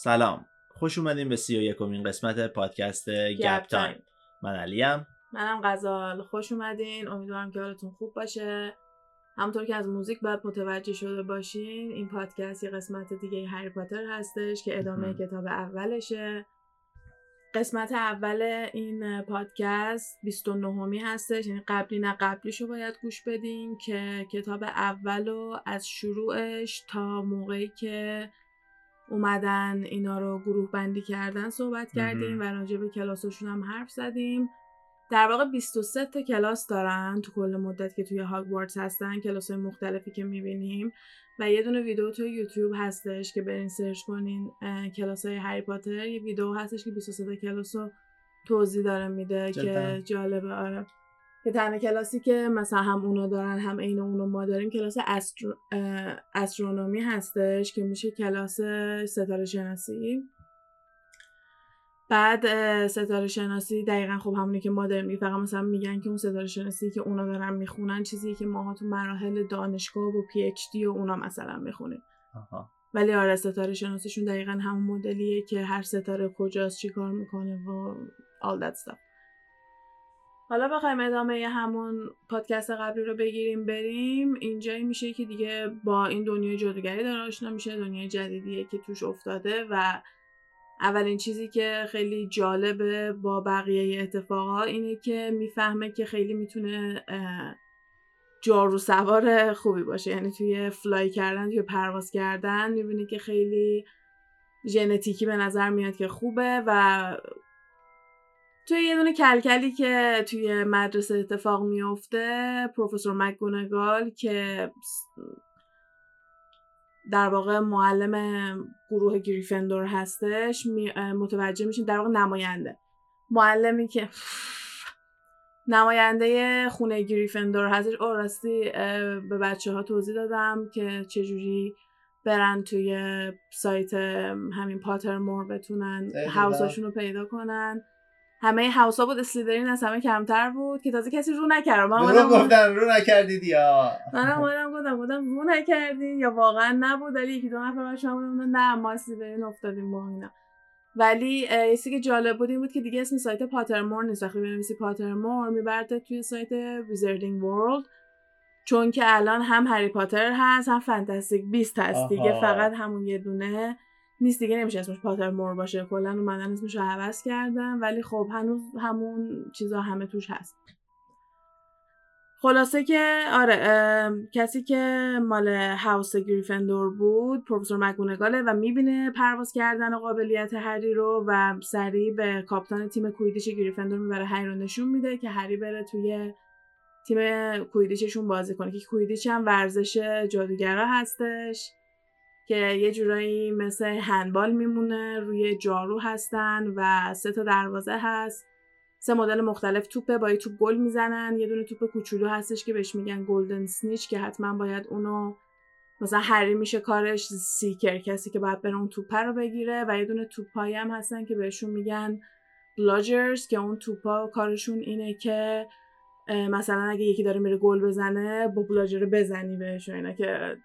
سلام. خوش اومدین به سی و یکمین قسمت پادکست گپ تایم. من علیم. منم غزال. خوش اومدین. امیدوارم که حالتون خوب باشه. همونطور که از موزیک باید متوجه شده باشین این پادکست یه قسمت دیگه هری پاتر هستش که ادامه کتاب اولشه. قسمت اول این پادکست 29 همی هستش. یعنی قبلی نه قبلیشو باید گوش بدین که کتاب اولو از شروعش تا موقعی که اومدن اینا رو گروه بندی کردن صحبت کردیم و راجع به کلاساشون هم حرف زدیم. در واقع 23 تا کلاس دارن تو کل مدت که توی هاگوارتس هستن کلاس های مختلفی که می‌بینیم. و یه دونه ویدیو تو یوتیوب هستش که برین سرچ کنین کلاس های هری پاتر. یه ویدیو هستش که 23 تا کلاس رو توضیح داره میده که جالبه آره. که تنها کلاسی که مثلا هم اونا دارن هم عین اونو ما داریم کلاس استرو... استرونومی هستش که میشه کلاس ستاره شناسی. بعد ستاره شناسی دقیقا خب همونی که ما داریم فقط مثلا میگن که اون ستاره شناسی که اونا دارن می‌خونن چیزی که ماها تو مراحل دانشگاه و پی اچ دی و اونا مثلا می‌خونیم. ولی آره ستاره شناسیشون دقیقا همون مدلیه که هر ستاره کجاست چی کار می‌کنه و all that stuff. حالا بخوایم ادامه همون پادکست قبلی رو بگیریم بریم. اینجایی میشه که دیگه با این دنیای جادوگری داره آشنا میشه دنیای جدیدیه که توش افتاده و اولین چیزی که خیلی جالبه با بقیه اتفاقا اینه که می‌فهمه که خیلی می‌تونه جارو سوار خوبی باشه. یعنی توی فلای کردن توی پرواز کردن می‌بینه که خیلی ژنتیکی به نظر میاد که خوبه و توی یه دونه کلکلی که توی مدرسه اتفاق میفته پروفسور مکگونگال که در واقع معلم گروه گریفندور هستش متوجه میشین در واقع نماینده. معلمی که نماینده خونه گریفندور هستش. او راستی به بچه ها توضیح دادم که چجوری برن توی سایت همین پاتر مور بتونن هاوساشون رو پیدا کنن. همه هاوسا بود اسلیدرین از همه کمتر بود که تازه کسی رو نکرد. من رو گفتم رو نکردید یا من اومدم گفتم گفتم رو نکردین یا واقعا نبود؟ ولی یکی دو نفر بچه‌ها بودن نه ما اسلیدرین افتادیم با اینا. ولی یه که جالب بود این بود که دیگه اسم سایت Pottermore نیست. وقتی بنویسی Pottermore میبرده توی سایت Wizarding World چون که الان هم هری پاتر هست هم Fantastic Beasts هست. دیگه فقط همون یه دونه نیست دیگه نمیشه اسمش Pottermore باشه. کلا اومدن اسمش رو عوض کردن ولی خب هنوز همون چیزا همه توش هست. خلاصه که آره کسی که مال هاوس گریفندور بود پروفسور مگونگاله و می‌بینه پرواز کردن و قابلیت هری رو و سریع به کاپتان تیم کویدیش گریفندور می‌بره هری رو نشون میده که هری بره توی تیم کویدیچشون بازی کنه. که کویدیچ هم ورزش جادوگرا هستش. که یه جورایی مثل هندبال میمونه روی جارو هستن و سه تا دروازه هست. سه مدل مختلف توپه با یه توپ گل می‌زنن. یه دونه توپ کوچولو هستش که بهش میگن Golden Snitch که حتما باید اونو مثلا هری میشه کارش seeker کسی که باید بره اون توپه رو بگیره. و یه دونه توپایی هم هستن که بهشون میگن bludgers که اون توپا کارشون اینه که مثلا اگه یکی داره میره گل بزنه با bludger بزنی بهش اینا که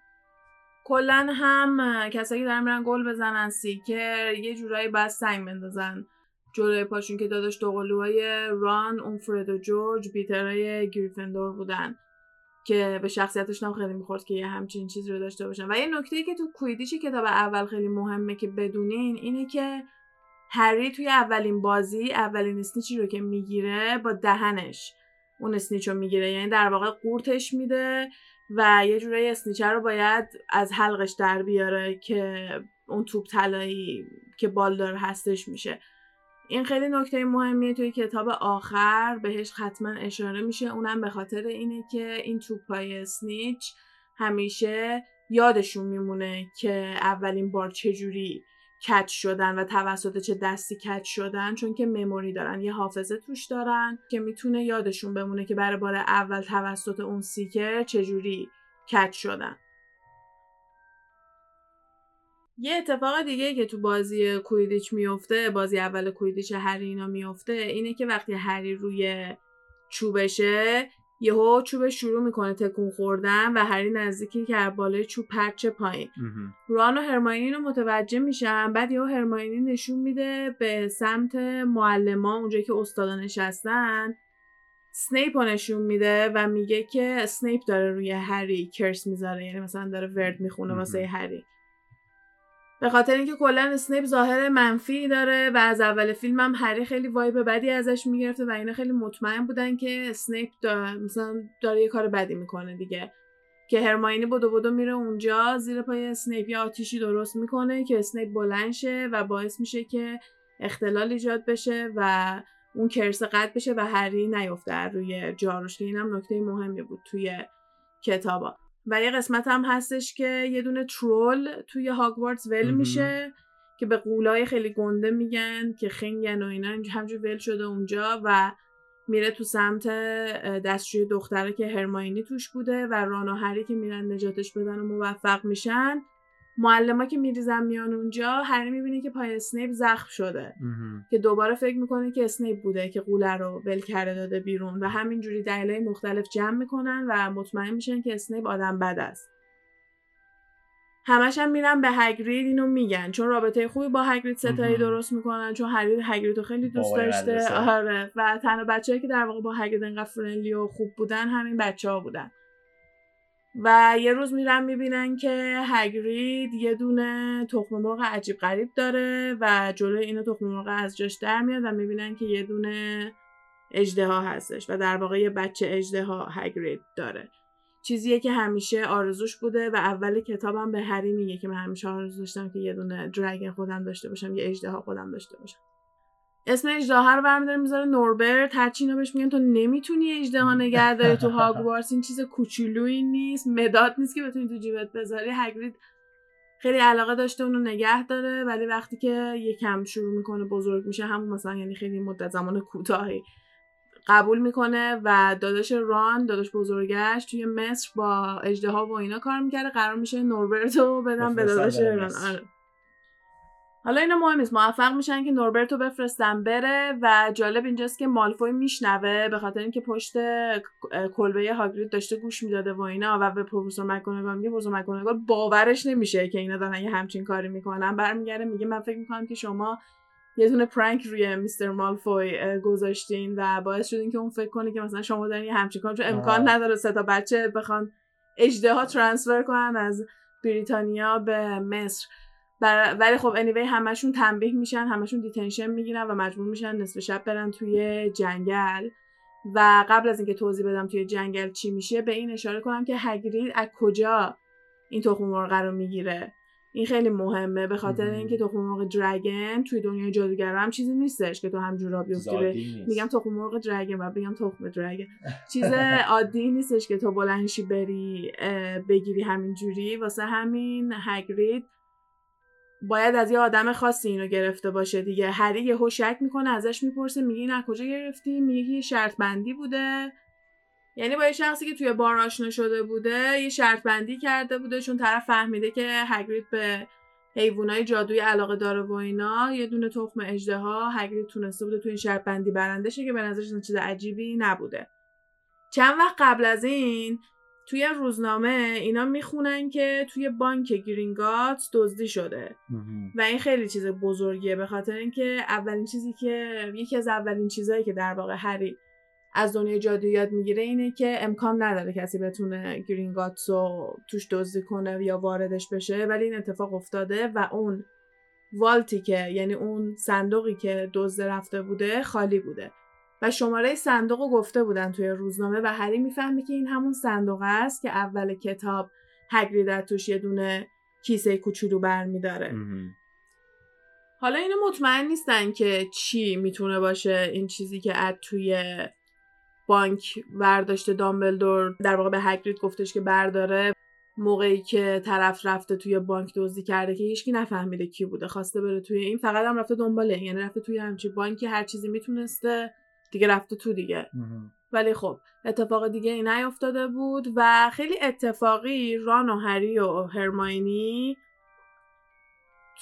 کلا هم کسایی که دارن میرن گل بزنن seeker یه جورایی باید سنگ بندازن. جلوی پاشون که داداش دوقلوهای ران اون فرد و جورج بیترهای گریفندور بودن که به شخصیتشون هم خیلی می‌خورد که یه همچین چیزی رو داشته باشن. و یه نکته که تو کویدیچ کتاب اول خیلی مهمه که بدونین اینه که هری توی اولین بازی اولین اسنیچی رو که می‌گیره با دهنش اون اسنیچ رو می‌گیره. یعنی در واقع قورتش میده. و یه جورایی اسنیچر رو باید از حلقش در بیاره که اون توپ طلایی که بالدار هستش میشه. این خیلی نکته مهمیه توی کتاب آخر بهش حتما اشاره میشه. اونم به خاطر اینه که این توپای اسنیچ همیشه یادشون میمونه که اولین بار چجوری کچ شدن و توسط چه دستی کچ شدن چون که مموری دارن یه حافظه توش دارن که می‌تونه یادشون بمونه که برای بار اول توسط اون سیکر چجوری کچ شدن. یه اتفاق دیگه که تو بازی کویدیچ میفته بازی اول کویدیچ هری اینا میفته اینه که وقتی هری روی چوبشه یهو چوب شروع می‌کنه تکون خوردن و هری نزدیکی که بالای چوب پرچه پایین. ران و هرماینی رو متوجه میشن. بعد یهو هرماینی نشون میده به سمت معلما اونجایی که استادا نشستن. سنیپ رو نشون میده و میگه که سنیپ داره روی هری curse می‌ذاره. یعنی مثلا داره ورد می‌خونه واسه هری. به خاطر اینکه کلا اسنیپ ظاهر منفی داره و از اول فیلم هم هری خیلی vibe بدی ازش می‌گرفته و اینا خیلی مطمئن بودن که اسنیپ داره مثلا داره یه کار بدی می‌کنه دیگه. که هرماینی بدو بدو میره اونجا زیر پای اسنیپ یه آتیشی درست می‌کنه که اسنیپ بلند شه و باعث میشه که اختلال ایجاد بشه و اون کرس قد بشه و هری نیفته روی جاروش که اینم نکته مهمی بود توی کتابا. و یه قسمت هم هستش که یه دونه ترول توی هاگوارتس ول میشه که به قولای خیلی گنده میگن که خنگن و اینا همجور ول شده اونجا و میره تو سمت دستشوی دختره که هرماینی توش بوده و ران و هری که میرن نجاتش بدن و موفق میشن. معلما که میریزن میان اونجا هری می‌بینه که پای اسنیپ زخم شده. که دوباره فکر می‌کنه که اسنیپ بوده که قوله رو ول کرده داده بیرون. و همینجوری دلایل مختلف جمع می‌کنن و مطمئن میشن که اسنیپ آدم بده است. همش هم میرن به هگرید اینو میگن. چون رابطه خوبی با هگرید سه تایی درست می‌کنن. چون هری هگرید رو خیلی دوست داشته. آره. و تنها بچه‌ای که در واقع با هگرید انقدر friendly و خوب بودن همین بچه ها بودن. و یه روز میرن می‌بینن که هگرید یه دونه تخم مرغ عجیب غریب داره و جلوی اینو تخم مرغ از جاش در میاد و می‌بینن که یه دونه اجدها هستش و در واقع یه بچه اجدها هگرید داره. چیزیه که همیشه آرزوش بوده و اول کتابم به هری میگه که من همیشه آرزو داشتم که یه دونه درگن خودم داشته باشم یه اجدها خودم داشته باشم. اسم اجدها رو برمیداره می‌ذاره نوربرت. هرچی اینا بهش میگن تو نمی‌تونی اجدها نگه داری. تو هاگوارتس این چیز کوچولویی نیست مداد نیست که بتونی تو جیبت بذاری. هگرید خیلی علاقه داشته اونو نگه داره. ولی وقتی که یکم شروع می‌کنه بزرگ میشه همون مثلا یعنی خیلی مدت زمان کوتاهی قبول می‌کنه و داداش ران داداش بزرگش توی مصر با اجدها و اینا کار می‌کرده. قرار میشه نوربرت رو بدم به داداش ران. آره. حالا اینا مهم نیست. موفق میشن که نوربرتو بفرستن بره و جالب اینجاست که مالفوی میشنوه به خاطر اینکه پشت کلبه هاگرید داشته گوش می‌داده و اینا و به پروفسور مکگوناگال میگه پروفسور مکگوناگال باورش نمیشه که اینا دارن یه همچین کاری می‌کنن. برمیگرده میگه من فکر می‌کنم که شما یه دونه prank روی Mister مالفوی گذاشتین و باعث شدین که اون فکر کنه که مثلا شما دارین یه همچین کار چون امکان نداره سه تا بچه بخوان اژدها transfer کنن از بریتانیا به مصر. ولی خب anyway همشون تنبیه میشن همشون detention می‌گیرن و مجبور میشن نصف شب برن توی جنگل. و قبل از اینکه توضیح بدم توی جنگل چی میشه به این اشاره کنم که هگرید از کجا این تخم مرغ رو می‌گیره. این خیلی مهمه به خاطر اینکه تخم مرغ درگن توی دنیای جادوگر هم چیزی نیستش که تو همجورا بیفتی میگم تخم مرغ درگن و بگم تخم درگن چیز عادی نیستش که تو بلنشی بری بگیری همینجوری. واسه همین هگرید باید از یه آدم خاصی اینو گرفته باشه دیگه. هری یهو شک می‌کنه ازش می‌پرسه میگه این کجا گرفتی؟ میگه یه شرط بندی بوده. یعنی با یه شخصی که توی بار آشنا شده بوده یه شرط بندی کرده بوده چون طرف فهمیده که هگرید به حیوانای جادویی علاقه داره و اینا. یه دونه تخم اژدها هگرید تونسته بوده توی این شرط بندی برنده شه که به نظرش چیز عجیبی نبوده. چند وقت قبل از این توی روزنامه اینا می‌خونن که توی بانک گرینگات دزدی شده. و این خیلی چیز بزرگیه به خاطر اینکه اولین چیزی که یکی از اولین چیزهایی که در واقع هری از دنیای جادو یاد می‌گیره اینه که امکان نداره کسی بتونه گرینگاتس رو توش دزدی کنه یا واردش بشه ولی این اتفاق افتاده و اون والتی که یعنی اون صندوقی که دزد رفته بوده خالی بوده. و شماره صندوق رو گفته بودن توی روزنامه و هری می‌فهمه که این همون صندوق است که اول کتاب هگرید توش یه دونه کیسه کوچولو برمیداره. حالا اینو مطمئن نیستن که چی می‌تونه باشه این چیزی که اد توی بانک برداشته دامبلدور در واقع به هگرید گفتش که برداره موقعی که طرف رفته توی بانک دزدی کرده که هیچکی نفهمیده کی بوده خواسته بره توی این فقط هم رفته دنباله یعنی رفته توی همچی بانکی هر چیزی می‌تونسته. دیگه رفته تو دیگه. ولی خب اتفاق دیگه ای نیافتاده بود و خیلی اتفاقی ران و هری و هرماینی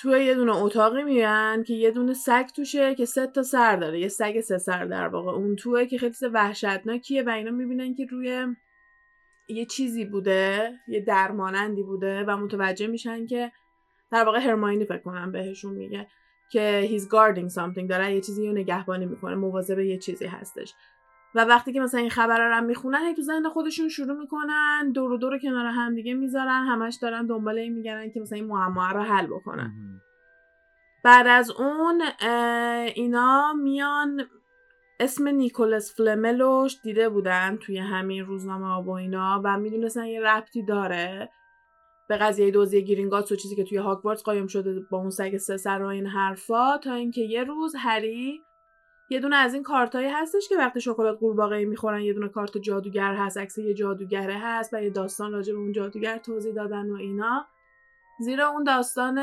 توی یه دونه اتاقی میرن که یه دونه سگ توشه که سه تا سر داره. یه سگ سه سر در واقع. اون توه که خیلی وحشتناکیه و اینا می‌بینن که روی یه چیزی بوده یه درمانندی بوده و متوجه میشن که در واقع هرماینی فکر کنم بهشون میگه. که he's guarding something داره یه چیزی رو نگهبانی می‌کنه مواظب یه چیزی هستش. و وقتی که مثلا این خبر رو می‌خونن هی تو ذهن خودشون شروع می‌کنن دور و دور کنار هم دیگه می‌ذارن همش دارن دنبال این میگردن که مثلا این معما رو حل بکنن. بعد از اون اینا میان اسم نیکولس فلملوش دیده بودن توی همین روزنامه ها و اینا و می‌دونستن یه ربطی داره. به قضیه دوزی گرینگاتس و چیزی که توی هاگوارتس قایم شده با اون سگ سه سر و این حرفا تا اینکه یه روز هری یه دونه از این کارتایی هستش که وقتی شکلات قورباغه می‌خورن یه دونه کارت جادوگر هست عکس یه جادوگره هست و یه داستان راجع به اون جادوگر توضیح دادن و اینا. زیرا اون داستان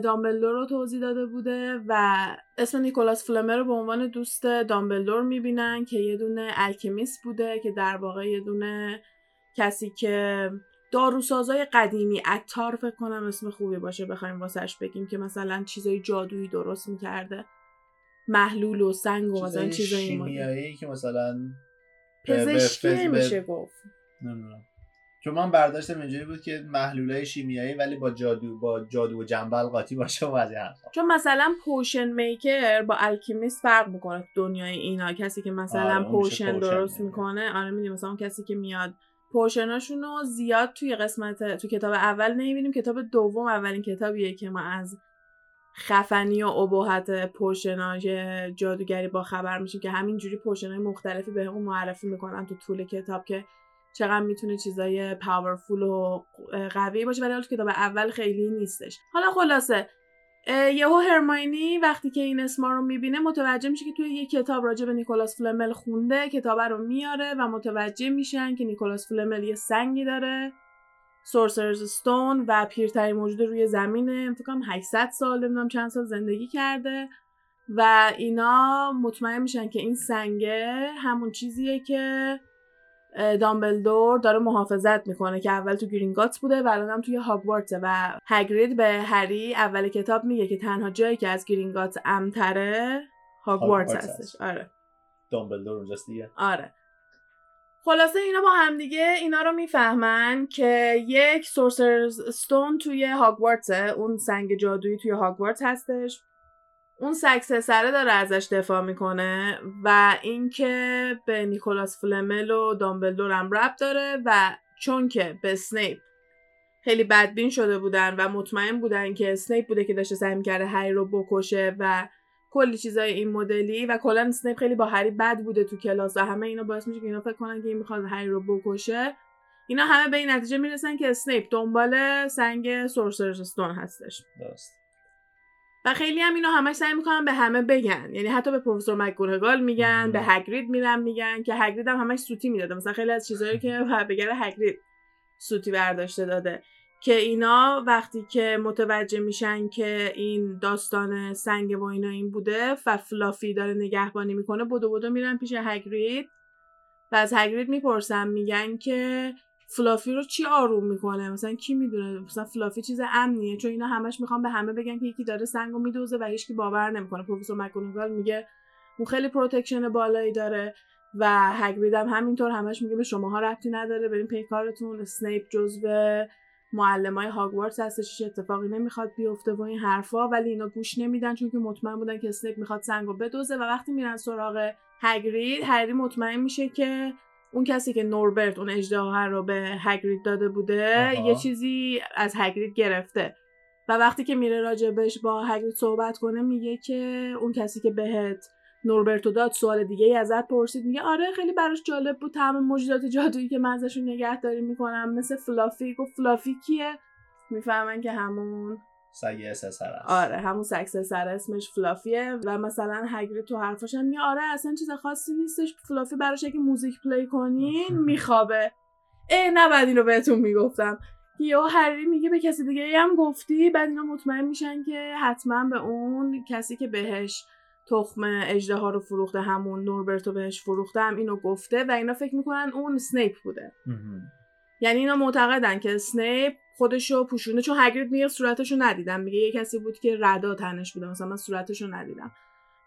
دامبلدور رو توضیح داده بوده و اسم نیکولاس فلمر رو به عنوان دوست دامبلدور می‌بینن که یه دونه الکمیست بوده که در واقع یه دونه کسی که داروسازای قدیمی اتار فکر کنم اسم خوبی باشه بخوایم واسش بگیم که مثلا چیزای جادویی درست می‌کرده. محلول و سنگ و مثلا چیزای شیمیایی که مثلا پزشکی میشه گفت. نمی‌دونم. چون من برداشتم اینجوری بود که محلولای شیمیایی ولی با جادو با جادو و جنبل قاطی باشه و از چون مثلا پوشن میکر با الکیمیست فرق می‌کنه دنیای اینا. کسی که مثلا آره پوشن درست می‌کنه آره می‌دونی مثلا اون کسی که میاد پوشناشون رو زیاد توی قسمت تو کتاب اول نمی‌بینیم. کتاب دوم اولین کتابیه که ما از خفنی و ابهت پوشنای جادوگری با خبر میشیم که همینجوری پوشنای مختلفی به اون معرفی می‌کنن تو طول کتاب که چقدر می‌تونه چیزای پاورفول و قوی باشه. ولی تو کتاب اول خیلی نیستش. حالا خلاصه یهو هرماینی وقتی که این اسما رو می‌بینه متوجه میشه که توی یه کتاب راجع به نیکولاس فلمل خونده کتاب رو میاره و متوجه میشن که نیکولاس فلمل یه سنگی داره. سورسرز ستون و پیرترین موجود روی زمینه. فکر کنم 800 سال نمی‌دونم چند سال زندگی کرده. و اینا مطمئن میشن که این سنگه همون چیزیه که دامبلدور داره محافظت می‌کنه که اول تو گرینگاتس بوده و الان توی هاگوارتسه و هگرید به هری اول کتاب میگه که تنها جایی که از گرینگاتس امتره هاگوارتس هستش. آره. دامبلدور اونجاست دیگه. آره. خلاصه اینا با همدیگه اینا رو می‌فهمن که یک سورسرز ستون توی هاگوارتسه اون سنگ جادویی توی هاگوارتس هستش. اون سکس سره داره ازش دفاع می‌کنه و اینکه به نیکولاس فلمل و دامبلدور هم ربط داره و چون که به سنیپ خیلی بدبین شده بودن و مطمئن بودن که سنیپ بوده که داشته سعی می‌کرده هری رو بکشه و کلی چیزای این مدلی و کلا سنیپ خیلی با هری بد بوده تو کلاس و همه اینا باعث میشه که اینا فکر کنن که این می‌خواد هری رو بکشه. اینا همه به این نتیجه می‌رسن که اسنیپ دنبال سنگ Sorcerer's Stone هستش. درست. و خیلی هم اینو همش سعی می‌کنن به همه بگن. یعنی حتی به پروفسور مکگونگال میگن به هگرید میرن میگن که هگرید هم همش سوتی می‌داده. مثلا خیلی از چیزهایی که بگره هگرید سوتی برداشته داده. که اینا وقتی که متوجه میشن که این داستان سنگ و اینا این بوده و فلافی داره نگهبانی می‌کنه بدو بدو میرن پیش هگرید. و از هگرید می‌پرسن میگن که فلافی رو چی آروم می‌کنه؟ مثلا کی می‌دونه؟ مثلا فلافی چیز امنیه چون اینا همش می‌خوان به همه بگن که یکی داره سنگو میدوزه و هیچکی باور نمی‌کنه. پروفسور مکگوناگال میگه اون خیلی protection بالایی داره و هگرید هم همینطور همش میگه به شماها ربطی نداره. برین پی کارتون. اسنیپ جزو معلمای هاگوارتس هستش. اتفاقی نمی‌خواد بیفته و این حرفا. ولی اینا گوش نمیدن چون که مطمئن بودن که اسنیپ می‌خواد سنگو بدزده و وقتی میرن سراغ هگرید هری مطمئن میشه که اون کسی که نوربرت اون اژدها رو به هگرید داده بوده یه چیزی از هگرید گرفته. و وقتی که میره راجبش با هگرید صحبت کنه میگه که اون کسی که بهت نوربرتو داد سوال دیگه ای ازت پرسید. میگه آره خیلی براش جالب بود. تمام موجودات جادویی که من ازشون نگهداری می‌کنم مثل فلافی. گفت فلافی کیه؟ می‌فهمن که همون سگ سه سره است آره همون سگ سه سر اسمش فلافیه و مثلا هگرید تو حرفاش هم آره اصلا چیز خاصی نیستش. فلافی براش اگه موزیک play کنین میخوابه. ای نباید اینو بهتون می‌گفتم. یا هری میگه به کسی دیگه هم گفتی بعد اینا مطمئن میشن که حتما به اون کسی که بهش تخم اژدها رو فروخته همون نوربرتو بهش فروخته هم اینو گفته و اینا فکر می‌کنن اون سنیپ بوده. یعنی اینا معتقدن که اسنیپ خودشو پوشونده چون هگرید میگه صورتشو ندیدم. میگه یه کسی بود که ردا تنش بوده مثلا من صورتشو ندیدم.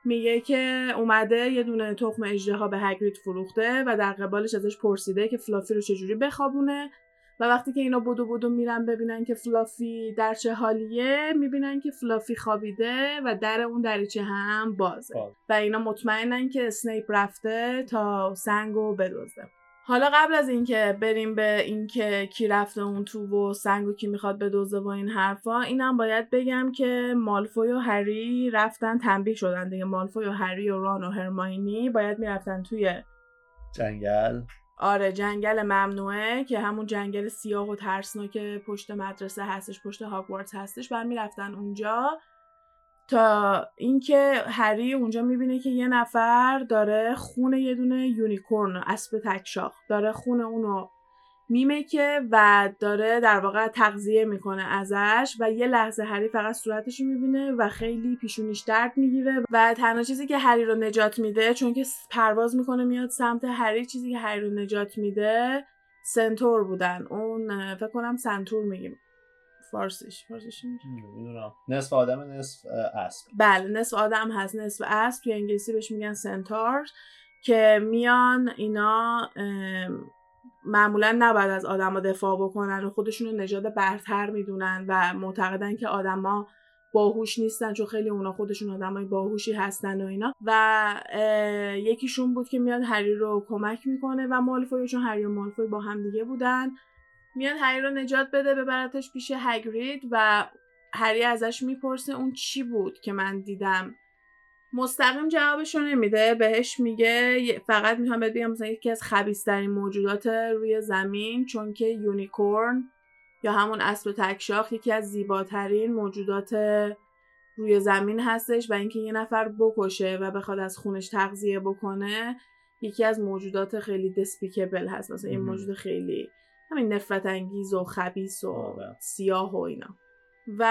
میگه که اومده یه دونه تخم اژدها به هگرید فروخته و در قبالش ازش پرسیده که فلافی رو چجوری بخوابونه. و وقتی که اینا بدو بدو میرن ببینن که فلافی در چه حالیه می‌بینن که فلافی خوابیده و در اون دریچه هم بازه. باز. و اینا مطمئنن که اسنیپ رفته تا سنگو بدزده. حالا قبل از اینکه بریم به اینکه کی رفته اون تو و سنگو کی می‌خواد بدزده و این حرفا اینم باید بگم که مالفوی و هری رفتن تنبیه شدن دیگه. مالفوی و هری و ران و هرماینی باید می‌رفتن توی جنگل. آره جنگل ممنوعه که همون جنگل سیاه و ترسناک پشت مدرسه هستش پشت هاگوارتس هستش بعد می‌رفتن اونجا. تا اینکه هری اونجا می‌بینه که یه نفر داره خون یه دونه یونیکورن اسب تکشاخ داره خون اونو میمکه و داره در واقع تغذیه می‌کنه ازش و یه لحظه هری فقط صورتش رو می‌بینه و خیلی پیشونیش درد می‌گیره و تنها چیزی که هری رو نجات میده چون که پرواز می‌کنه میاد سمت هری چیزی که هری رو نجات میده سنتور بودن. اون فکر کنم سنتور میگیم. فارسیش فارسیش می‌دونم نصف آدم نصف اسب. بله نصف آدم هست نصف اسب. توی انگلیسی بهش میگن سنتارز که میان اینا معمولا نباید از آدما دفاع بکنن و خودشون رو نژاد برتر می‌دونن و معتقدن که آدما باهوش نیستن چون خیلی اونا خودشون آدمای باهوشی هستن و اینا. و یکیشون بود که میاد هری رو کمک می‌کنه و مالفوی چون هری و مالفوی با هم دیگه بودن. میاد هری رو نجات بده ببرتش پیش هگرید و هری ازش می‌پرسه اون چی بود که من دیدم مستقیم جوابشو نمیده بهش میگه فقط می‌خوام بهت بگم مثلا یکی از خبیسترین موجودات روی زمین چون که یونیکورن یا همون اسب تکشاخ یکی از زیباترین موجودات روی زمین هستش و اینکه یه نفر بکشه و بخواد از خونش تغذیه بکنه یکی از موجودات خیلی دسپیکبل هست مثلا این. موجود خیلی همین نفرت انگیز و خبیس و. سیاه و اینا. و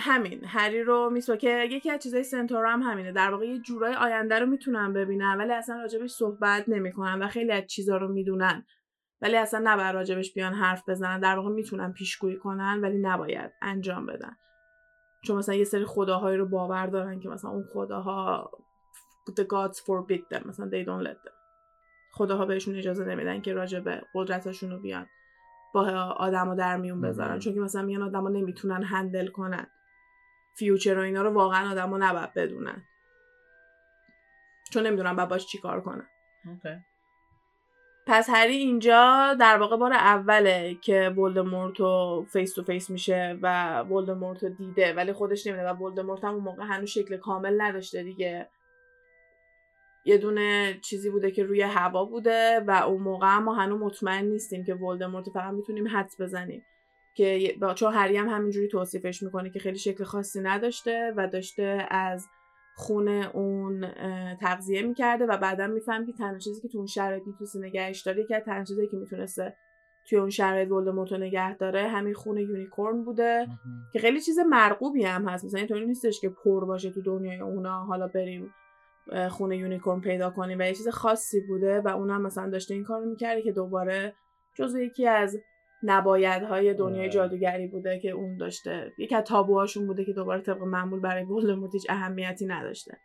همین هری رو میسوا که یکی از چیزای سنتور هم همینه. در واقع یه جورای آینده رو می‌تونن ببینن ولی اصلا راجبش صحبت نمی‌کنن و خیلی از چیزا رو می‌دونن. ولی اصلا نباید راجبش بیان حرف بزنن. در واقع می‌تونن پیشگویی کنن ولی نباید انجام بدن. چون مثلا یه سری خداهایی رو باور دارن که مثلا اون خداها the gods forbid them مثلا they don't let them. خداها بهشون اجازه نمیدن که راجع به قدرتاشون رو بیان. با آدما در میون بذارن. چون که مثلا میان آدما نمی‌تونن handle کنن. future و اینا رو واقعا آدما نباید بدونن. چون نمی‌دونن باید باش چیکار کنن. OK. پس هری اینجا در واقع بار اوله که ولدمورت رو face to face میشه و ولدمورت رو دیده. ولی خودش نمیده و ولدمورت هم اون موقع هنوز شکل کامل نداشته دیگه. یه دونه چیزی بوده که روی هوا بوده و اون موقع ما هنوز مطمئن نیستیم که ولدمورت فقط می‌تونیم حدس بزنیم. که چون هری هم همینجوری توصیفش می‌کنه که خیلی شکل خاصی نداشته و داشته از خون اون تغذیه می‌کرده و بعدا می‌فهمیم که تنها چیزی که تو اون شرایط می‌تونسته نگهش داره که تنها چیزی که می‌تونسته توی اون شرایط ولدمورت نگه داره همین خون unicorn بوده. که خیلی چیز مرغوبی هم هست. مثلا اینطوری نیستش که پر باشه تو دنیای اونا حالا بریم اه، خون unicorn پیدا کنیم و یه چیز خاصی بوده و اونم مثلا داشته این کارو می‌کرده که دوباره جزو یکی از نبایدهای دنیای آره. جادوگری بوده که اون داشته. یکی از تابوهاشون بوده که دوباره طبق معمول برای ولدمورت هیچ اهمیتی نداشته.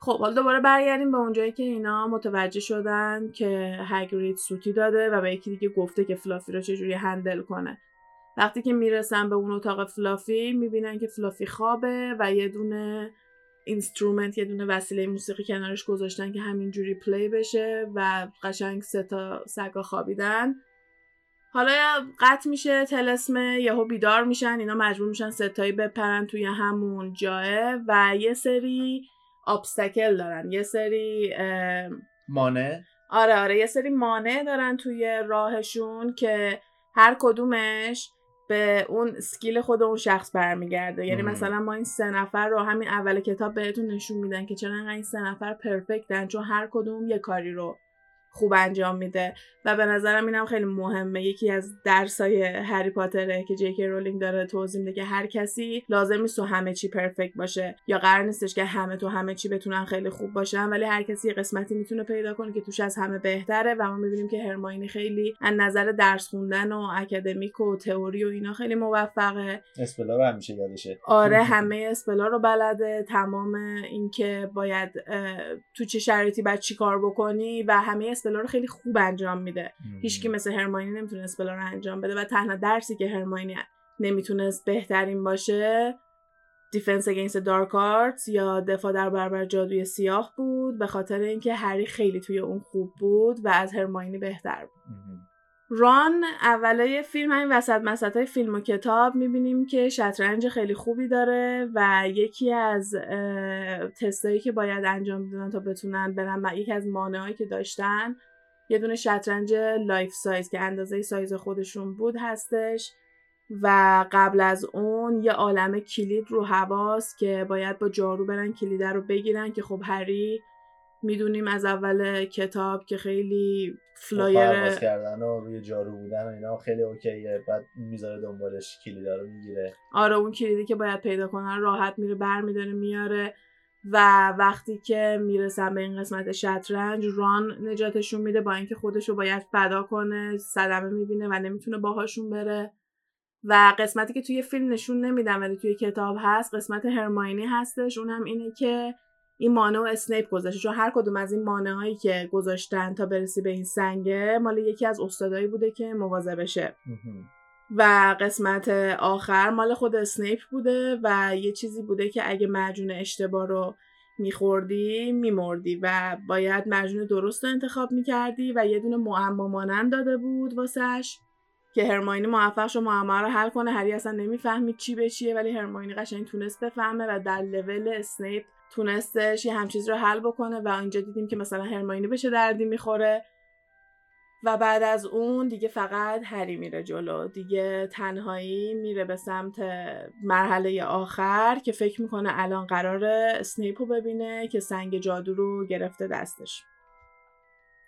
خب حالا دوباره برگردیم به اونجایی که اینا متوجه شدن که هگرید سوتی داده و به یکی دیگه گفته که فلافی رو چجوری handle کنه. وقتی که می‌رسن به اون اتاق فلافی می‌بینن که فلافی خوابه و یه دونه instrument یه دونه وسیله موسیقی کنارش گذاشتن که همینجوری play بشه و قشنگ سه تا سگا خوابیدن. حالا قطع میشه تلسم یهو بیدار میشن اینا مجبور میشن ستایی بپرن توی همون جاه و یه سری آبستکل دارن. یه سری مانع؟ آره آره یه سری مانع دارن توی راهشون که هر کدومش به اون سکیل خود اون شخص برمیگرده یعنی. مثلا ما این سه نفر رو همین اول کتاب بهتون نشون میدن که چرا این سه نفر پرفکتن چون هر کدوم یه کاری رو خوب انجام میده. و به نظرم اینم خیلی مهمه. یکی از درسای هری پاتره که جیکی رولینگ داره توضیح میده که هر کسی لازم نیست تو همه چی پرفکت باشه. یا قرار نیستش که همه تو همه چی بتونن خیلی خوب باشن ولی هر کسی یه قسمتی می‌تونه پیدا کنه که توش از همه بهتره و ما می‌بینیم که هرماینی خیلی از نظر درس خوندن و اکادمیک و تئوری و اینا خیلی موفقه. اسپلا رو همیشه یادشه. آره همه اسپلا رو بلده. تمام اینکه باید تو چه شرایطی باید چیکار بکنی و همه spell ا رو خیلی خوب انجام میده. هیچکی مثل هرماینی نمی‌تونه spell ا رو انجام بده و تنها درسی که هرماینی نمی‌تونست بهترین باشه Defence Against Dark Arts یا دفاع در برابر جادوی سیاه بود به خاطر اینکه هری خیلی توی اون خوب بود و از هرماینی بهتر بود. ران اولای فیلم همین وسط مسط فیلم و کتاب می‌بینیم که شطرنج خیلی خوبی داره و یکی از تستایی که باید انجام بدن تا بتونن برن یکی از مانعهایی که داشتن یه دونه شطرنج life size که اندازه سایز خودشون بود هستش و قبل از اون یه عالم کلید رو هواست که باید با جارو برن کلید رو بگیرن که خب هری می‌دونیم از اول کتاب که خیلی flyer کردن و روی جارو بودن و اینا خیلی اوکیه. بعد می‌ذاره دنبالش کلیدا رو می‌گیره. آره اون کلیدی که باید پیدا کنن راحت میره برمیداره میاره و وقتی که می‌رسن به این قسمت شطرنج ران نجاتشون میده با اینکه خودش رو باید فدا کنه صدمه می‌بینه و نمی‌تونه باهاشون بره. و قسمتی که توی فیلم نشون نمیدم ولی توی کتاب هست قسمت هرماینی هستش. اون هم اینه که این مانع و اسنیپ گذاشته. چون هر کدوم از این مانع هایی که گذاشتن تا برسی به این سنگه مال یکی از استادایی بوده که بشه. و قسمت آخر مال خود اسنیپ بوده و یه چیزی بوده که اگه مجون اشتباه رو میخوردی میمردی و باید مجون درست رو انتخاب می‌کردی و یه دونه معما مانند داده بود واسش. که هرماینی موفق شد معما رو حل کنه. هری اصلا نمی‌فهمید چی به چیه ولی هرماینی قشنگ تونست بفهمه و در لول اسنیپ تونستش یه همچیز رو حل بکنه و اینجا دیدیم که مثلا هرماینی بشه دردی می‌خوره. و بعد از اون دیگه فقط هری میره جلو. دیگه تنهایی میره به سمت مرحله آخر که فکر می‌کنه الان قراره اسنیپ رو ببینه که سنگ جادو رو گرفته دستش.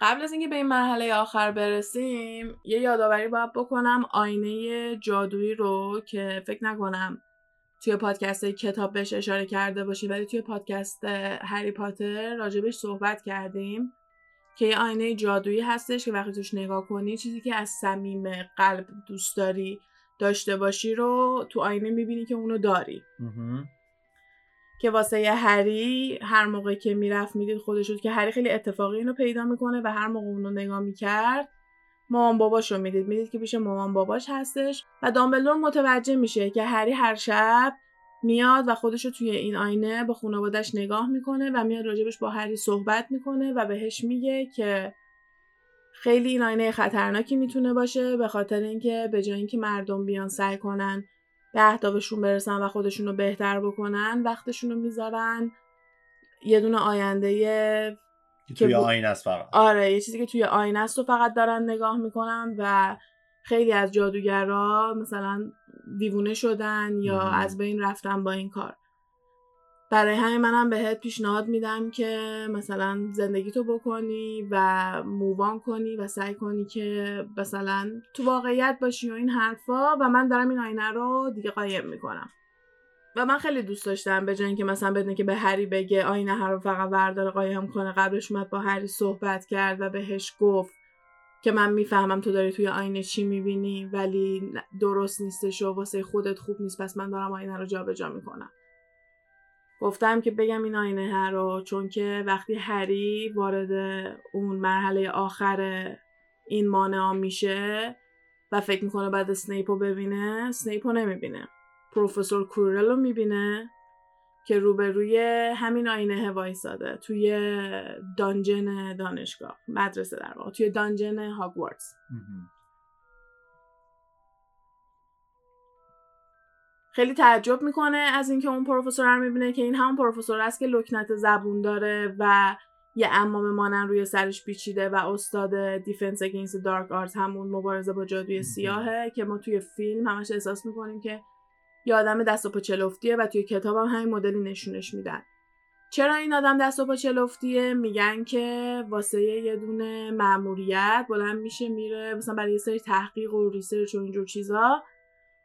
قبل از اینکه به این مرحله آخر برسیم یه یادآوری باید بکنم آینه جادویی رو که فکر نکنم توی پادکست کتاب بهش اشاره کرده باشی ولی توی پادکست هری پاتر راجبش صحبت کردیم که یه آینه جادویی هستش که وقتی توش نگاه کنی چیزی که از صمیم قلب دوست داری داشته باشی رو تو آینه می‌بینی که اونو داری. که واسه هری هر موقع که می‌رفت می‌دید خودش که هری خیلی اتفاقی اینو پیدا می‌کنه و هر موقع اونو نگاه می‌کرد مامان باباش رو می‌دید. می‌دید که پیش مامان باباش هستش و دامبلدور متوجه میشه که هری هر شب میاد و خودش رو توی این آینه به خانوادش نگاه می‌کنه و میاد راجبش با هری صحبت می‌کنه و بهش میگه که خیلی این آینه خطرناکی می‌تونه باشه به خاطر اینکه به جای اینکه مردم بیان سعی کنن به اهدافشون برسن و خودشون رو بهتر بکنن وقتشون رو می‌ذارن یه دونه آینده که توی آینه است فقط. آره یه چیزی که توی آینه است رو فقط دارن نگاه می‌کنن و خیلی از جادوگرا مثلا دیوونه شدن یا از بین رفتن با این کار. برای همین منم بهت پیشنهاد میدم که مثلا زندگی تو بکنی و مووان کنی و سعی کنی که مثلا تو واقعیت باشی و این حرفا. و من دارم این آینه رو دیگه قایم می‌کنم. و من خیلی دوست داشتم به جای اینکه مثلا بدونه که به هری بگه آینه هر رو فقط ورداره قایم کنه قبلش اومد با هری صحبت کرد و بهش گفت که من می‌فهمم تو داری توی آینه چی می‌بینی ولی درست نیستش و واسه خودت خوب نیست پس من دارم آینه رو جابجا می‌کنم. گفتم که بگم این آینه هر رو چون که وقتی هری وارد اون مرحله آخر این مانعا میشه و فکر می‌کنه بعد سنیپ رو ببینه سنیپ رو نمی‌بینه. پروفسور کورل رو می‌بینه که روبروی همین آینه وایساده توی dungeon دانشگاه مدرسه در واقع توی dungeon هاگوارتس. خیلی تعجب می‌کنه از اینکه اون پروفسور رو می‌بینه که این همون پروفسور است که لکنت زبون داره و یه عمامه مانند روی سرش پیچیده و استاد Defence Against Dark Art همون مبارزه با جادوی سیاهه که ما توی فیلم همش احساس می‌کنیم که یه آدم دست و پا چلفتیه و توی کتاب هم همین مدلی نشونش میدن. چرا این آدم دست و پا چلفتیه میگن که واسه یه دونه ماموریت بلند میشه میره مثلا برای یه سری تحقیق و ریسرچ و اینجور چیزا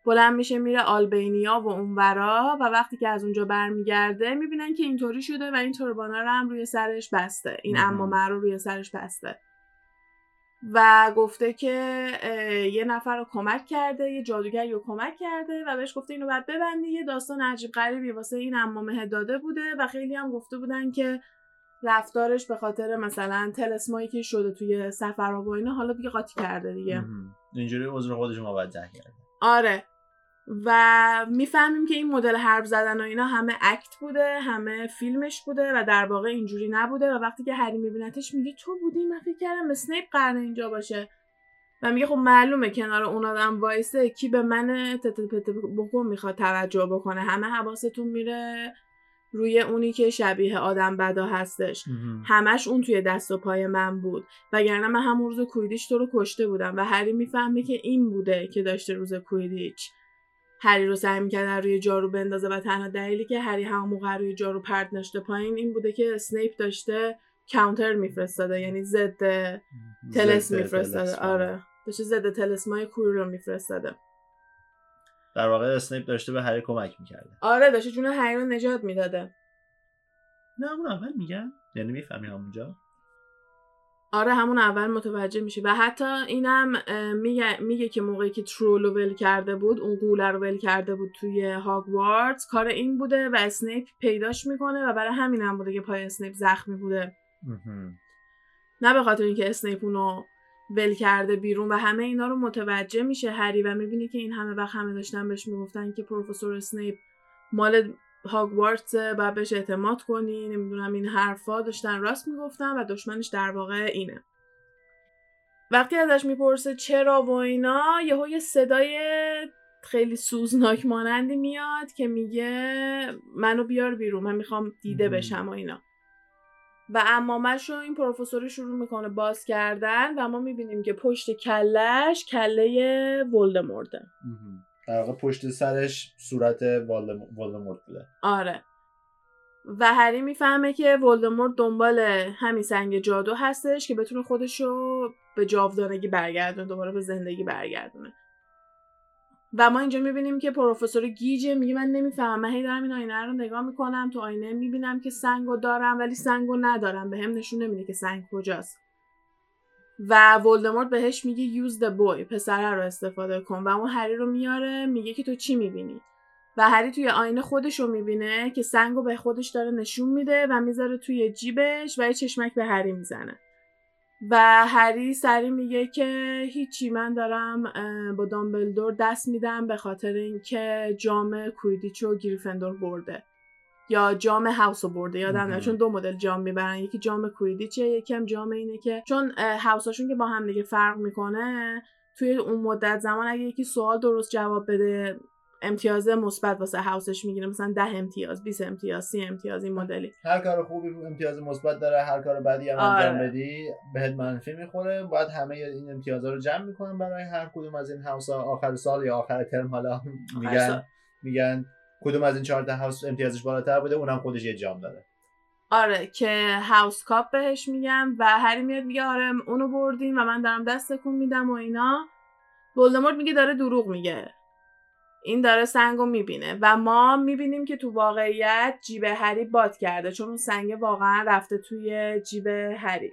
بلند میشه میره آلبینیا و اونورا و وقتی که از اونجا برمیگرده می‌بینن که اینطوری شده و این توربانا رو هم روی سرش بسته. این اما رو روی سرش بسته. و گفته که یه نفر رو کمک کرده یه جادوگری رو کمک کرده و بهش گفته اینو باید ببندی یه داستان عجیب غریبی واسه این امامه داده بوده و خیلی هم گفته بودن که رفتارش به خاطر مثلا تلسمایی که شده توی سفر و اینا حالا دیگه قاطی کرده دیگه. اینجوری عذر خودش موجه کرده. آره. و می‌فهمیم که این مدل حرب زدن و اینا همه اکت بوده همه فیلمش بوده و در واقع اینجوری نبوده و وقتی که هری میبینتش میگه تو بودی؟ من فکر کردم اسنیپ قرن اینجا باشه. و میگه خب معلومه کنار اون آدم وایسه کی به من تت بکن می‌خواد توجه بکنه. همه حواستون میره روی اونی که شبیه آدم بدا هستش. همش اون توی دست و پای من بود. وگرنه من همون روز کویدیش تو رو کشته بودم و هری می‌فهمه که این بوده که داشته روز کویدیچ. هری رو سعی می‌کرد روی جارو بندازه و تنها دلیلی که هری همون موقع روی جارو پرت نشته پایین این بوده که اسنیپ داشته کاونتر میفرستاده یعنی ضد طلسم میفرستاده. آره. داشته ضد طلسمای کورل رو میفرستاده. در واقع اسنیپ داشته به هری کمک می‌کرده. آره داشته جون هری رو نجات می‌داده. نه اون اول میگن یعنی می‌فهمی همونجا؟ آره همون اول متوجه میشی. و حتی اینم میگه, میگه که موقعی که troll رو ول کرده بود اون غوله رو ول کرده بود توی هاگوارتس کار این بوده و اسنیپ پیداش می‌کنه و برای همین هم بوده که پای اسنیپ زخمی بوده. نه به خاطر اینکه اسنیپ اونو ول کرده بیرون و همه اینا رو متوجه میشه هری و می‌بینی که این همه وقت همه داشتن بهش می‌گفتن که پروفسور اسنیپ مال هاگوارتس باید بهش اعتماد کنی نمی‌دونم این حرفا داشتن راست می‌گفتن و دشمنش در واقع اینه. وقتی ازش می‌پرسه چرا و اینا یهو یه صدای خیلی سوزناک مانندی میاد که میگه منو بیار بیرون من می‌خوام دیده بشم و اینا. و امامش رو این پروفسور شروع می‌کنه باز کردن و ما می‌بینیم که پشت کلش کله ولدمورده در واقع پشت سرش صورت ولدمورت بوده آره. و هری می‌فهمه که ولدمورت دنبال همین سنگ جادو هستش که بتونه خودش رو به جاودانگی برگردونه دوباره به زندگی برگردونه. و ما اینجا می‌بینیم که پروفسور گیجه میگه من نمی‌فهمم هی دارم این آینه رو نگاه می‌کنم تو آینه می‌بینم که سنگو دارم ولی سنگو ندارم. به هم نشون نمیده که سنگ کجاست. و ولدمورت بهش میگه یوز د بوی پسره رو استفاده کن. و اون هری رو میاره میگه که تو چی می‌بینی؟ و هری توی آینه خودش رو می‌بینه که سنگ رو به خودش داره نشون میده و می‌ذاره توی جیبش و یه چشمک به هری می‌زنه. و هری سری میگه که هیچی من دارم با دامبلدور دست میدم به خاطر اینکه جام کویدیچ و گریفندور برده. یا جام هاوس برده یادم چون دو مدل جام می‌برن یکی جام کویدیچه یکی هم جام اینه که چون هاوساشون که با هم دیگه فرق می‌کنه توی اون مدت زمان اگه یکی سوال درست جواب بده امتیاز مثبت واسه هاوسش می‌گیره مثلا 10 امتیاز 20 امتیاز 30 امتیاز این مدلی. هر کار خوبی امتیاز مثبت داره هر کار بدی هم انجام آره. بدی بهت منفی می‌خوره باید همه این امتیازها رو جمع می‌کنن برای هر کدوم از این هاوس آخر سال یا آخر ترم حالا میگن میگن کدوم از این چهار تا هاوس امتیازش بالاتر بوده؟ اونم خودش یه جام داره. آره که هاوس کاپ بهش میگم و هری میاد میگه آره اونو بردیم و من دارم دست تکون میدم و اینا. ولدمورت میگه داره دروغ میگه. این داره سنگو می‌بینه و ما می‌بینیم که تو واقعیت جیب هری باد کرده چون اون سنگ واقعا رفته توی جیب هری.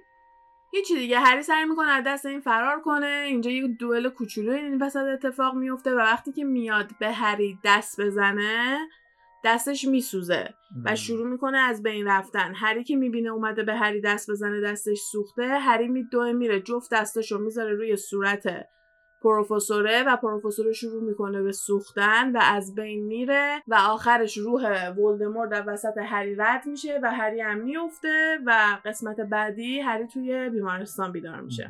هیچی دیگه. هری سعی می‌کنه از دست این فرار کنه. اینجا یه دوئل کوچولو این وسط اتفاق میفته و وقتی که میاد به هری دست بزنه دستش میسوزه و شروع می‌کنه از بین رفتن. هری که می‌بینه اومده به هری دست بزنه دستش سوخته هری میدوه میره جفت دستشو می‌ذاره روی صورت پروفسوره و پروفسور شروع می‌کنه به سوختن و از بین میره و آخرش روح ولدمورت در وسط هری رد میشه و هری هم میفته و قسمت بعدی هری توی بیمارستان بیدار میشه.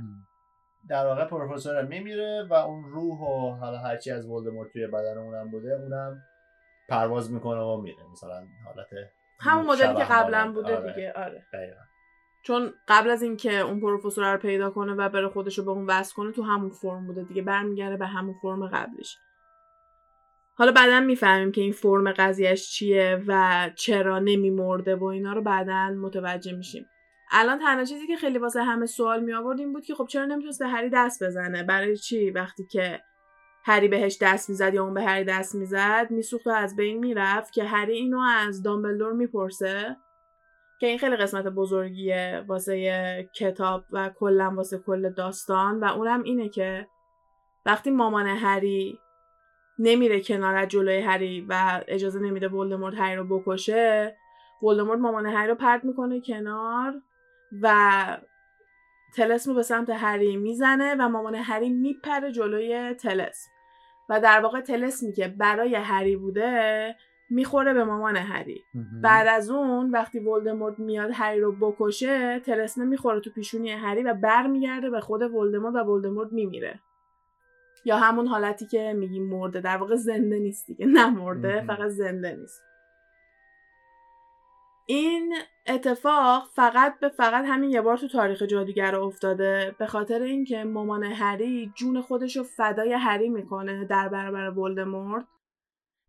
در واقع پروفسور میمیره و اون روح و حالا هرچی از ولدمورت توی بدن اونم بوده اونم پرواز می‌کنه و میره. مثلا حالت همون مدلی که قبلا بوده آره. دیگه آره. چون قبل از اینکه اون پروفسور رو پیدا کنه و بره خودش رو به اون وصل کنه تو همون فرم بوده دیگه برمیگرده به همون فرم قبلیش. حالا بعدا می‌فهمیم که این فرم قضیهش چیه و چرا نمیمرده و اینا رو بعدا متوجه میشیم. الان تنها چیزی که خیلی واسه همه سوال می آورد این بود که خب چرا نمی‌تونست به هری دست بزنه؟ برای چی وقتی که هری بهش دست می‌زد یا اون به هری دست می‌زد میسوخت و از بین می‌رفت که هری اینو از دامبلدور می‌پرسه؟ که این خیلی قسمت بزرگیه واسه کتاب و کلا واسه کل داستان و اونم اینه که وقتی مامان هری نمیره کنار جلوی هری و اجازه نمیده ولدمورت هری رو بکشه ولدمورت مامان هری رو پرت می‌کنه کنار و تلسم به سمت هری می‌زنه و مامان هری میپره جلوی تلسم و در واقع تلسمی که برای هری بوده می‌خوره به مامان هری. بعد از اون وقتی ولدمورت میاد هری رو بکشه تلسمه می‌خوره تو پیشونی هری و برمیگرده به خود ولدمورت و ولدمورت میمیره. یا همون حالتی که میگیم مرده. در واقع زنده نیست دیگه نه مرده فقط زنده نیست. این اتفاق فقط به فقط همین یه بار تو تاریخ جادوگر افتاده. به خاطر اینکه مامان هری جون خودش رو فدای هری می‌کنه در برابر ولدمورت.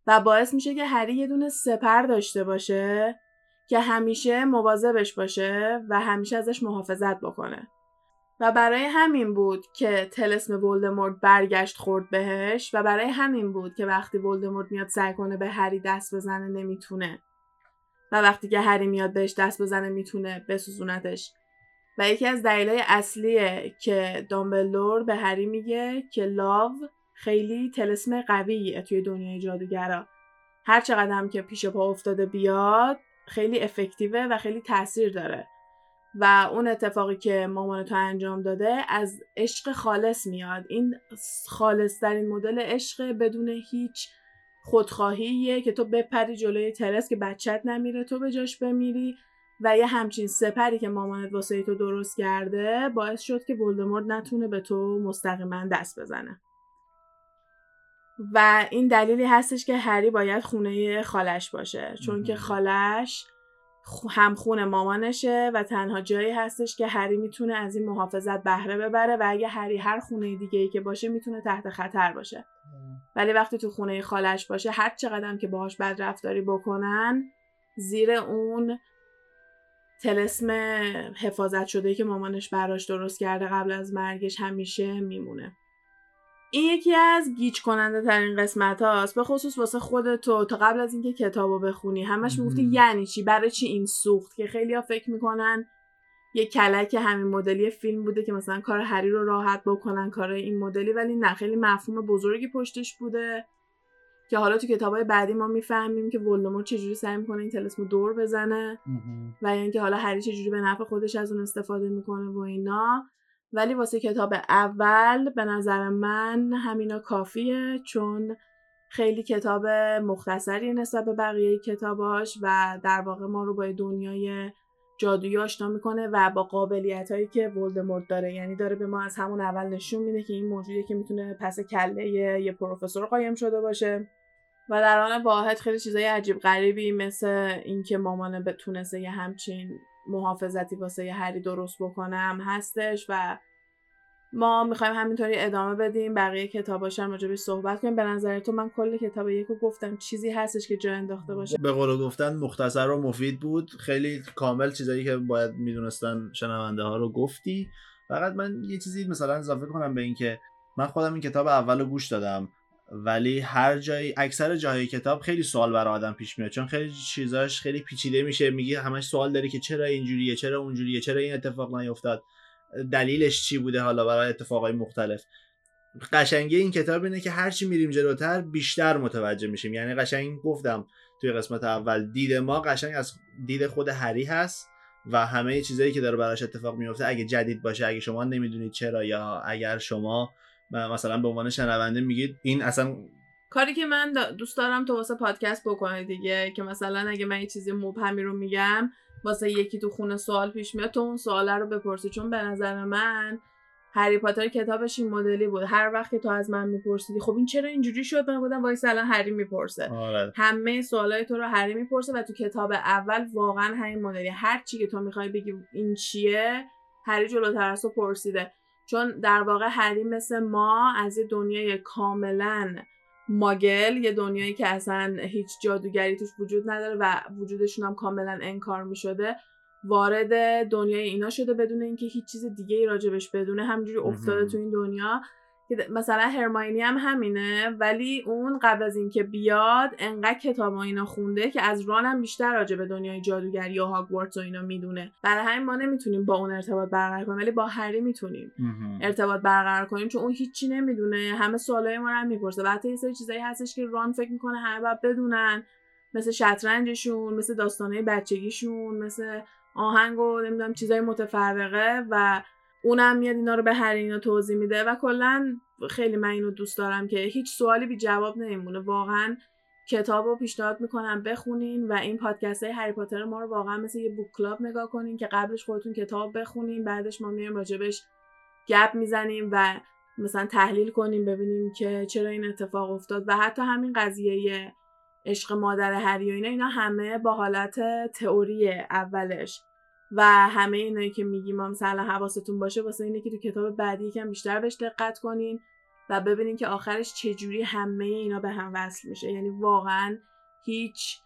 و باعث میشه که هری یه دونه سپر داشته باشه که همیشه مواظبش باشه و همیشه ازش محافظت بکنه. و برای همین بود که تلسم ولدمورت برگشت خورد بهش و برای همین بود که وقتی ولدمورت میاد سعی کنه به هری دست بزنه نمی‌تونه. و وقتی که هری میاد بهش دست بزنه می‌تونه بسوزونتش. و یکی از دلایل اصلیه که دامبلور به هری میگه که لاو خیلی تلسم قویه توی دنیای جادوگرا. هر چقدر هم که پیش پا افتاده بیاد خیلی افکتیوه و خیلی تاثیر داره. و اون اتفاقی که مامان تو انجام داده از عشق خالص میاد. این خالص ترین مدل عشق بدون هیچ خودخواهیه که تو بپری جلوی ترس که بچت نمیره تو به جاش بمیری و یه همچین سپری که مامانت واسه تو درست کرده باعث شد که ولدمورت نتونه به تو مستقیما دست بزنه. و این دلیلی هستش که هری باید خونه خالش باشه چون که خالش هم خونه مامانشه و تنها جایی هستش که هری می‌تونه از این محافظت بهره ببره و اگه هری هر خونه دیگه ای که باشه می‌تونه تحت خطر باشه. ولی وقتی تو خونه خالش باشه هر چقدر که باهاش بد رفتاری بکنن زیر اون تلسم حفاظت شده که مامانش براش درست کرده قبل از مرگش همیشه میمونه. این یکی از گیج کننده ترین قسمت هاست به خصوص واسه خودتو تا قبل از اینکه کتابو بخونی. همش می‌گفتی یعنی چی؟ برای چی این سوخت؟ که خیلی ها فکر می‌کنن یه کلک همین مدلی فیلم بوده که مثلا کار هری رو راحت بکنن کار این مدلی ولی نه خیلی مفهوم بزرگی پشتش بوده. که حالا تو کتابای بعدی ما می‌فهمیم که ولدمورت چجوری سعی می‌کنه این تلسمو دور بزنه و اینکه حالا هری چجوری به نفع خودش از اون استفاده می‌کنه و اینا. ولی واسه کتاب اول به نظر من همینا کافیه چون خیلی کتاب مختصری نسبت به بقیه کتاباش و در واقع ما رو با دنیای جادویی آشنا می‌کنه و با قابلیت هایی که ولدمورت داره. یعنی داره به ما از همون اول نشون میده که این موجودی که می‌تونه پس کله یه پروفسور قایم شده باشه. و در آن واحد خیلی چیزای عجیب غریبی مثل اینکه مامانه بتونسته یه همچین محافظتی واسه یه هری درست بکنم هستش و ما می‌خوایم همینطوری ادامه بدیم بقیه کتاباش هم راجبش صحبت کنیم. به نظر تو من کل کتاب یکو گفتم چیزی هستش که جا انداخته باشه؟ به قول گفتن مختصر و مفید بود. خیلی کامل چیزایی که باید می‌دونستن شنونده ها رو گفتی. فقط من یه چیزی مثلا اضافه کنم به اینکه من خودم این کتاب اول گوش دادم. ولی هر جایی اکثر جاهای کتاب خیلی سوال برای آدم پیش میاد چون خیلی چیزاش خیلی پیچیده میشه میگی همش سوال داری که چرا اینجوریه چرا اونجوریه چرا این اتفاق نیفتاد؟ دلیلش چی بوده حالا برای اتفاقای مختلف؟ قشنگی این کتاب اینه که هرچی میریم جلوتر بیشتر متوجه میشیم. یعنی قشنگ گفتم توی قسمت اول دید ما قشنگ از دید خود هری هست و همه چیزایی که داره براش اتفاق میفته اگه جدید باشه اگه شما نمی‌دونید چرا یا اگر شما مثلا به عنوان شنونده میگید این اصلا کاری که من دوست دارم تو واسه پادکست بکنه دیگه که مثلا اگه من یه چیزی مبهمی رو میگم واسه یکی تو خونه سوال پیش میاد تو اون سواله رو بپرسی. چون به نظر من هری پاتر کتابش این مدلی بود. هر وقت که تو از من میپرسیدی خب این چرا اینجوری شد؟ من بودم وایسا الان هری می‌پرسه. آره. همه سوالای تو رو هری می‌پرسه و تو کتاب اول واقعا همین مدلی. هر چی که تو می‌خوای بگی این چیه هری جلوتر از تو پرسیده. چون در واقع هری مثل ما از یه دنیای کاملا ماگل یه دنیایی که اصلا هیچ جادوگری توش وجود نداره و وجودشون هم کاملا انکار می‌شده وارد دنیای اینا شده بدون اینکه هیچ چیز دیگه ای راجبش بدونه. همجوری افتاده تو این دنیا. که مثلا هرماینی هم همینه ولی اون قبل از اینکه بیاد انقدر کتاب اینا خونده که از ران هم بیشتر راجع به دنیای جادوگری و هاگوارتس و اینا می‌دونه. برای همین ما نمی‌تونیم با اون ارتباط برقرار کنیم ولی با هری می‌تونیم ارتباط برقرار کنیم چون اون هیچی نمی‌دونه. همه سوالای ما رو هم می‌پرسه. و حتی یه سری چیزایی هستش که ران فکر می‌کنه همه باید بدونن. مثل شطرنجشون مثل داستانه بچگیشون مثل آهنگ و نمی‌دونم چیزای متفرقه و اونم میاد اینا رو به هر اینا توضیح میده و کلا خیلی من اینو دوست دارم که هیچ سوالی بی جواب نمیمونه. واقعا کتاب رو پیشنهاد می‌کنم بخونین و این پادکست های هری پاتر ما رو واقعا مثل یه بوک کلاب نگاه کنین که قبلش خودتون کتاب بخونین بعدش ما میایم راجبش گپ می‌زنیم و مثلا تحلیل کنیم ببینیم که چرا این اتفاق افتاد و حتی همین قضیه عشق مادر هری و اینا اینا همه با حالت تئوری اولش. و همه اینایی که میگیم ما مثلا حواستون باشه واسه اینه که تو کتاب بعدی یکم بیشتر بهش دقت کنین و ببینین که آخرش چجوری همه اینا به هم وصل میشه. یعنی واقعا هیچ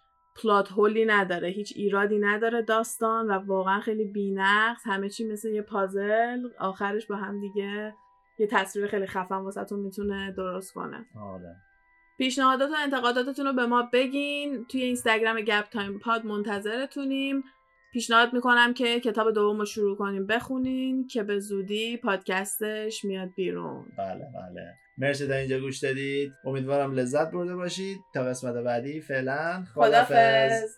پلات هولی نداره هیچ ایرادی نداره داستان و واقعا خیلی بینقص. همه چی مثل یه پازل آخرش با هم دیگه یه تصویر خیلی خفن واسهتون می‌تونه درست کنه. آره. پیشنهادات و انتقاداتتون رو به ما بگین. توی اینستاگرام گپ تایم پاد منتظرتونیم. پیشنهاد می‌کنم که کتاب دوم رو شروع کنیم. بخونین که به زودی پادکستش میاد بیرون. بله بله. مرسی تا اینجا گوش دادید. امیدوارم لذت برده باشید. تا قسمت بعدی فعلا خدافظ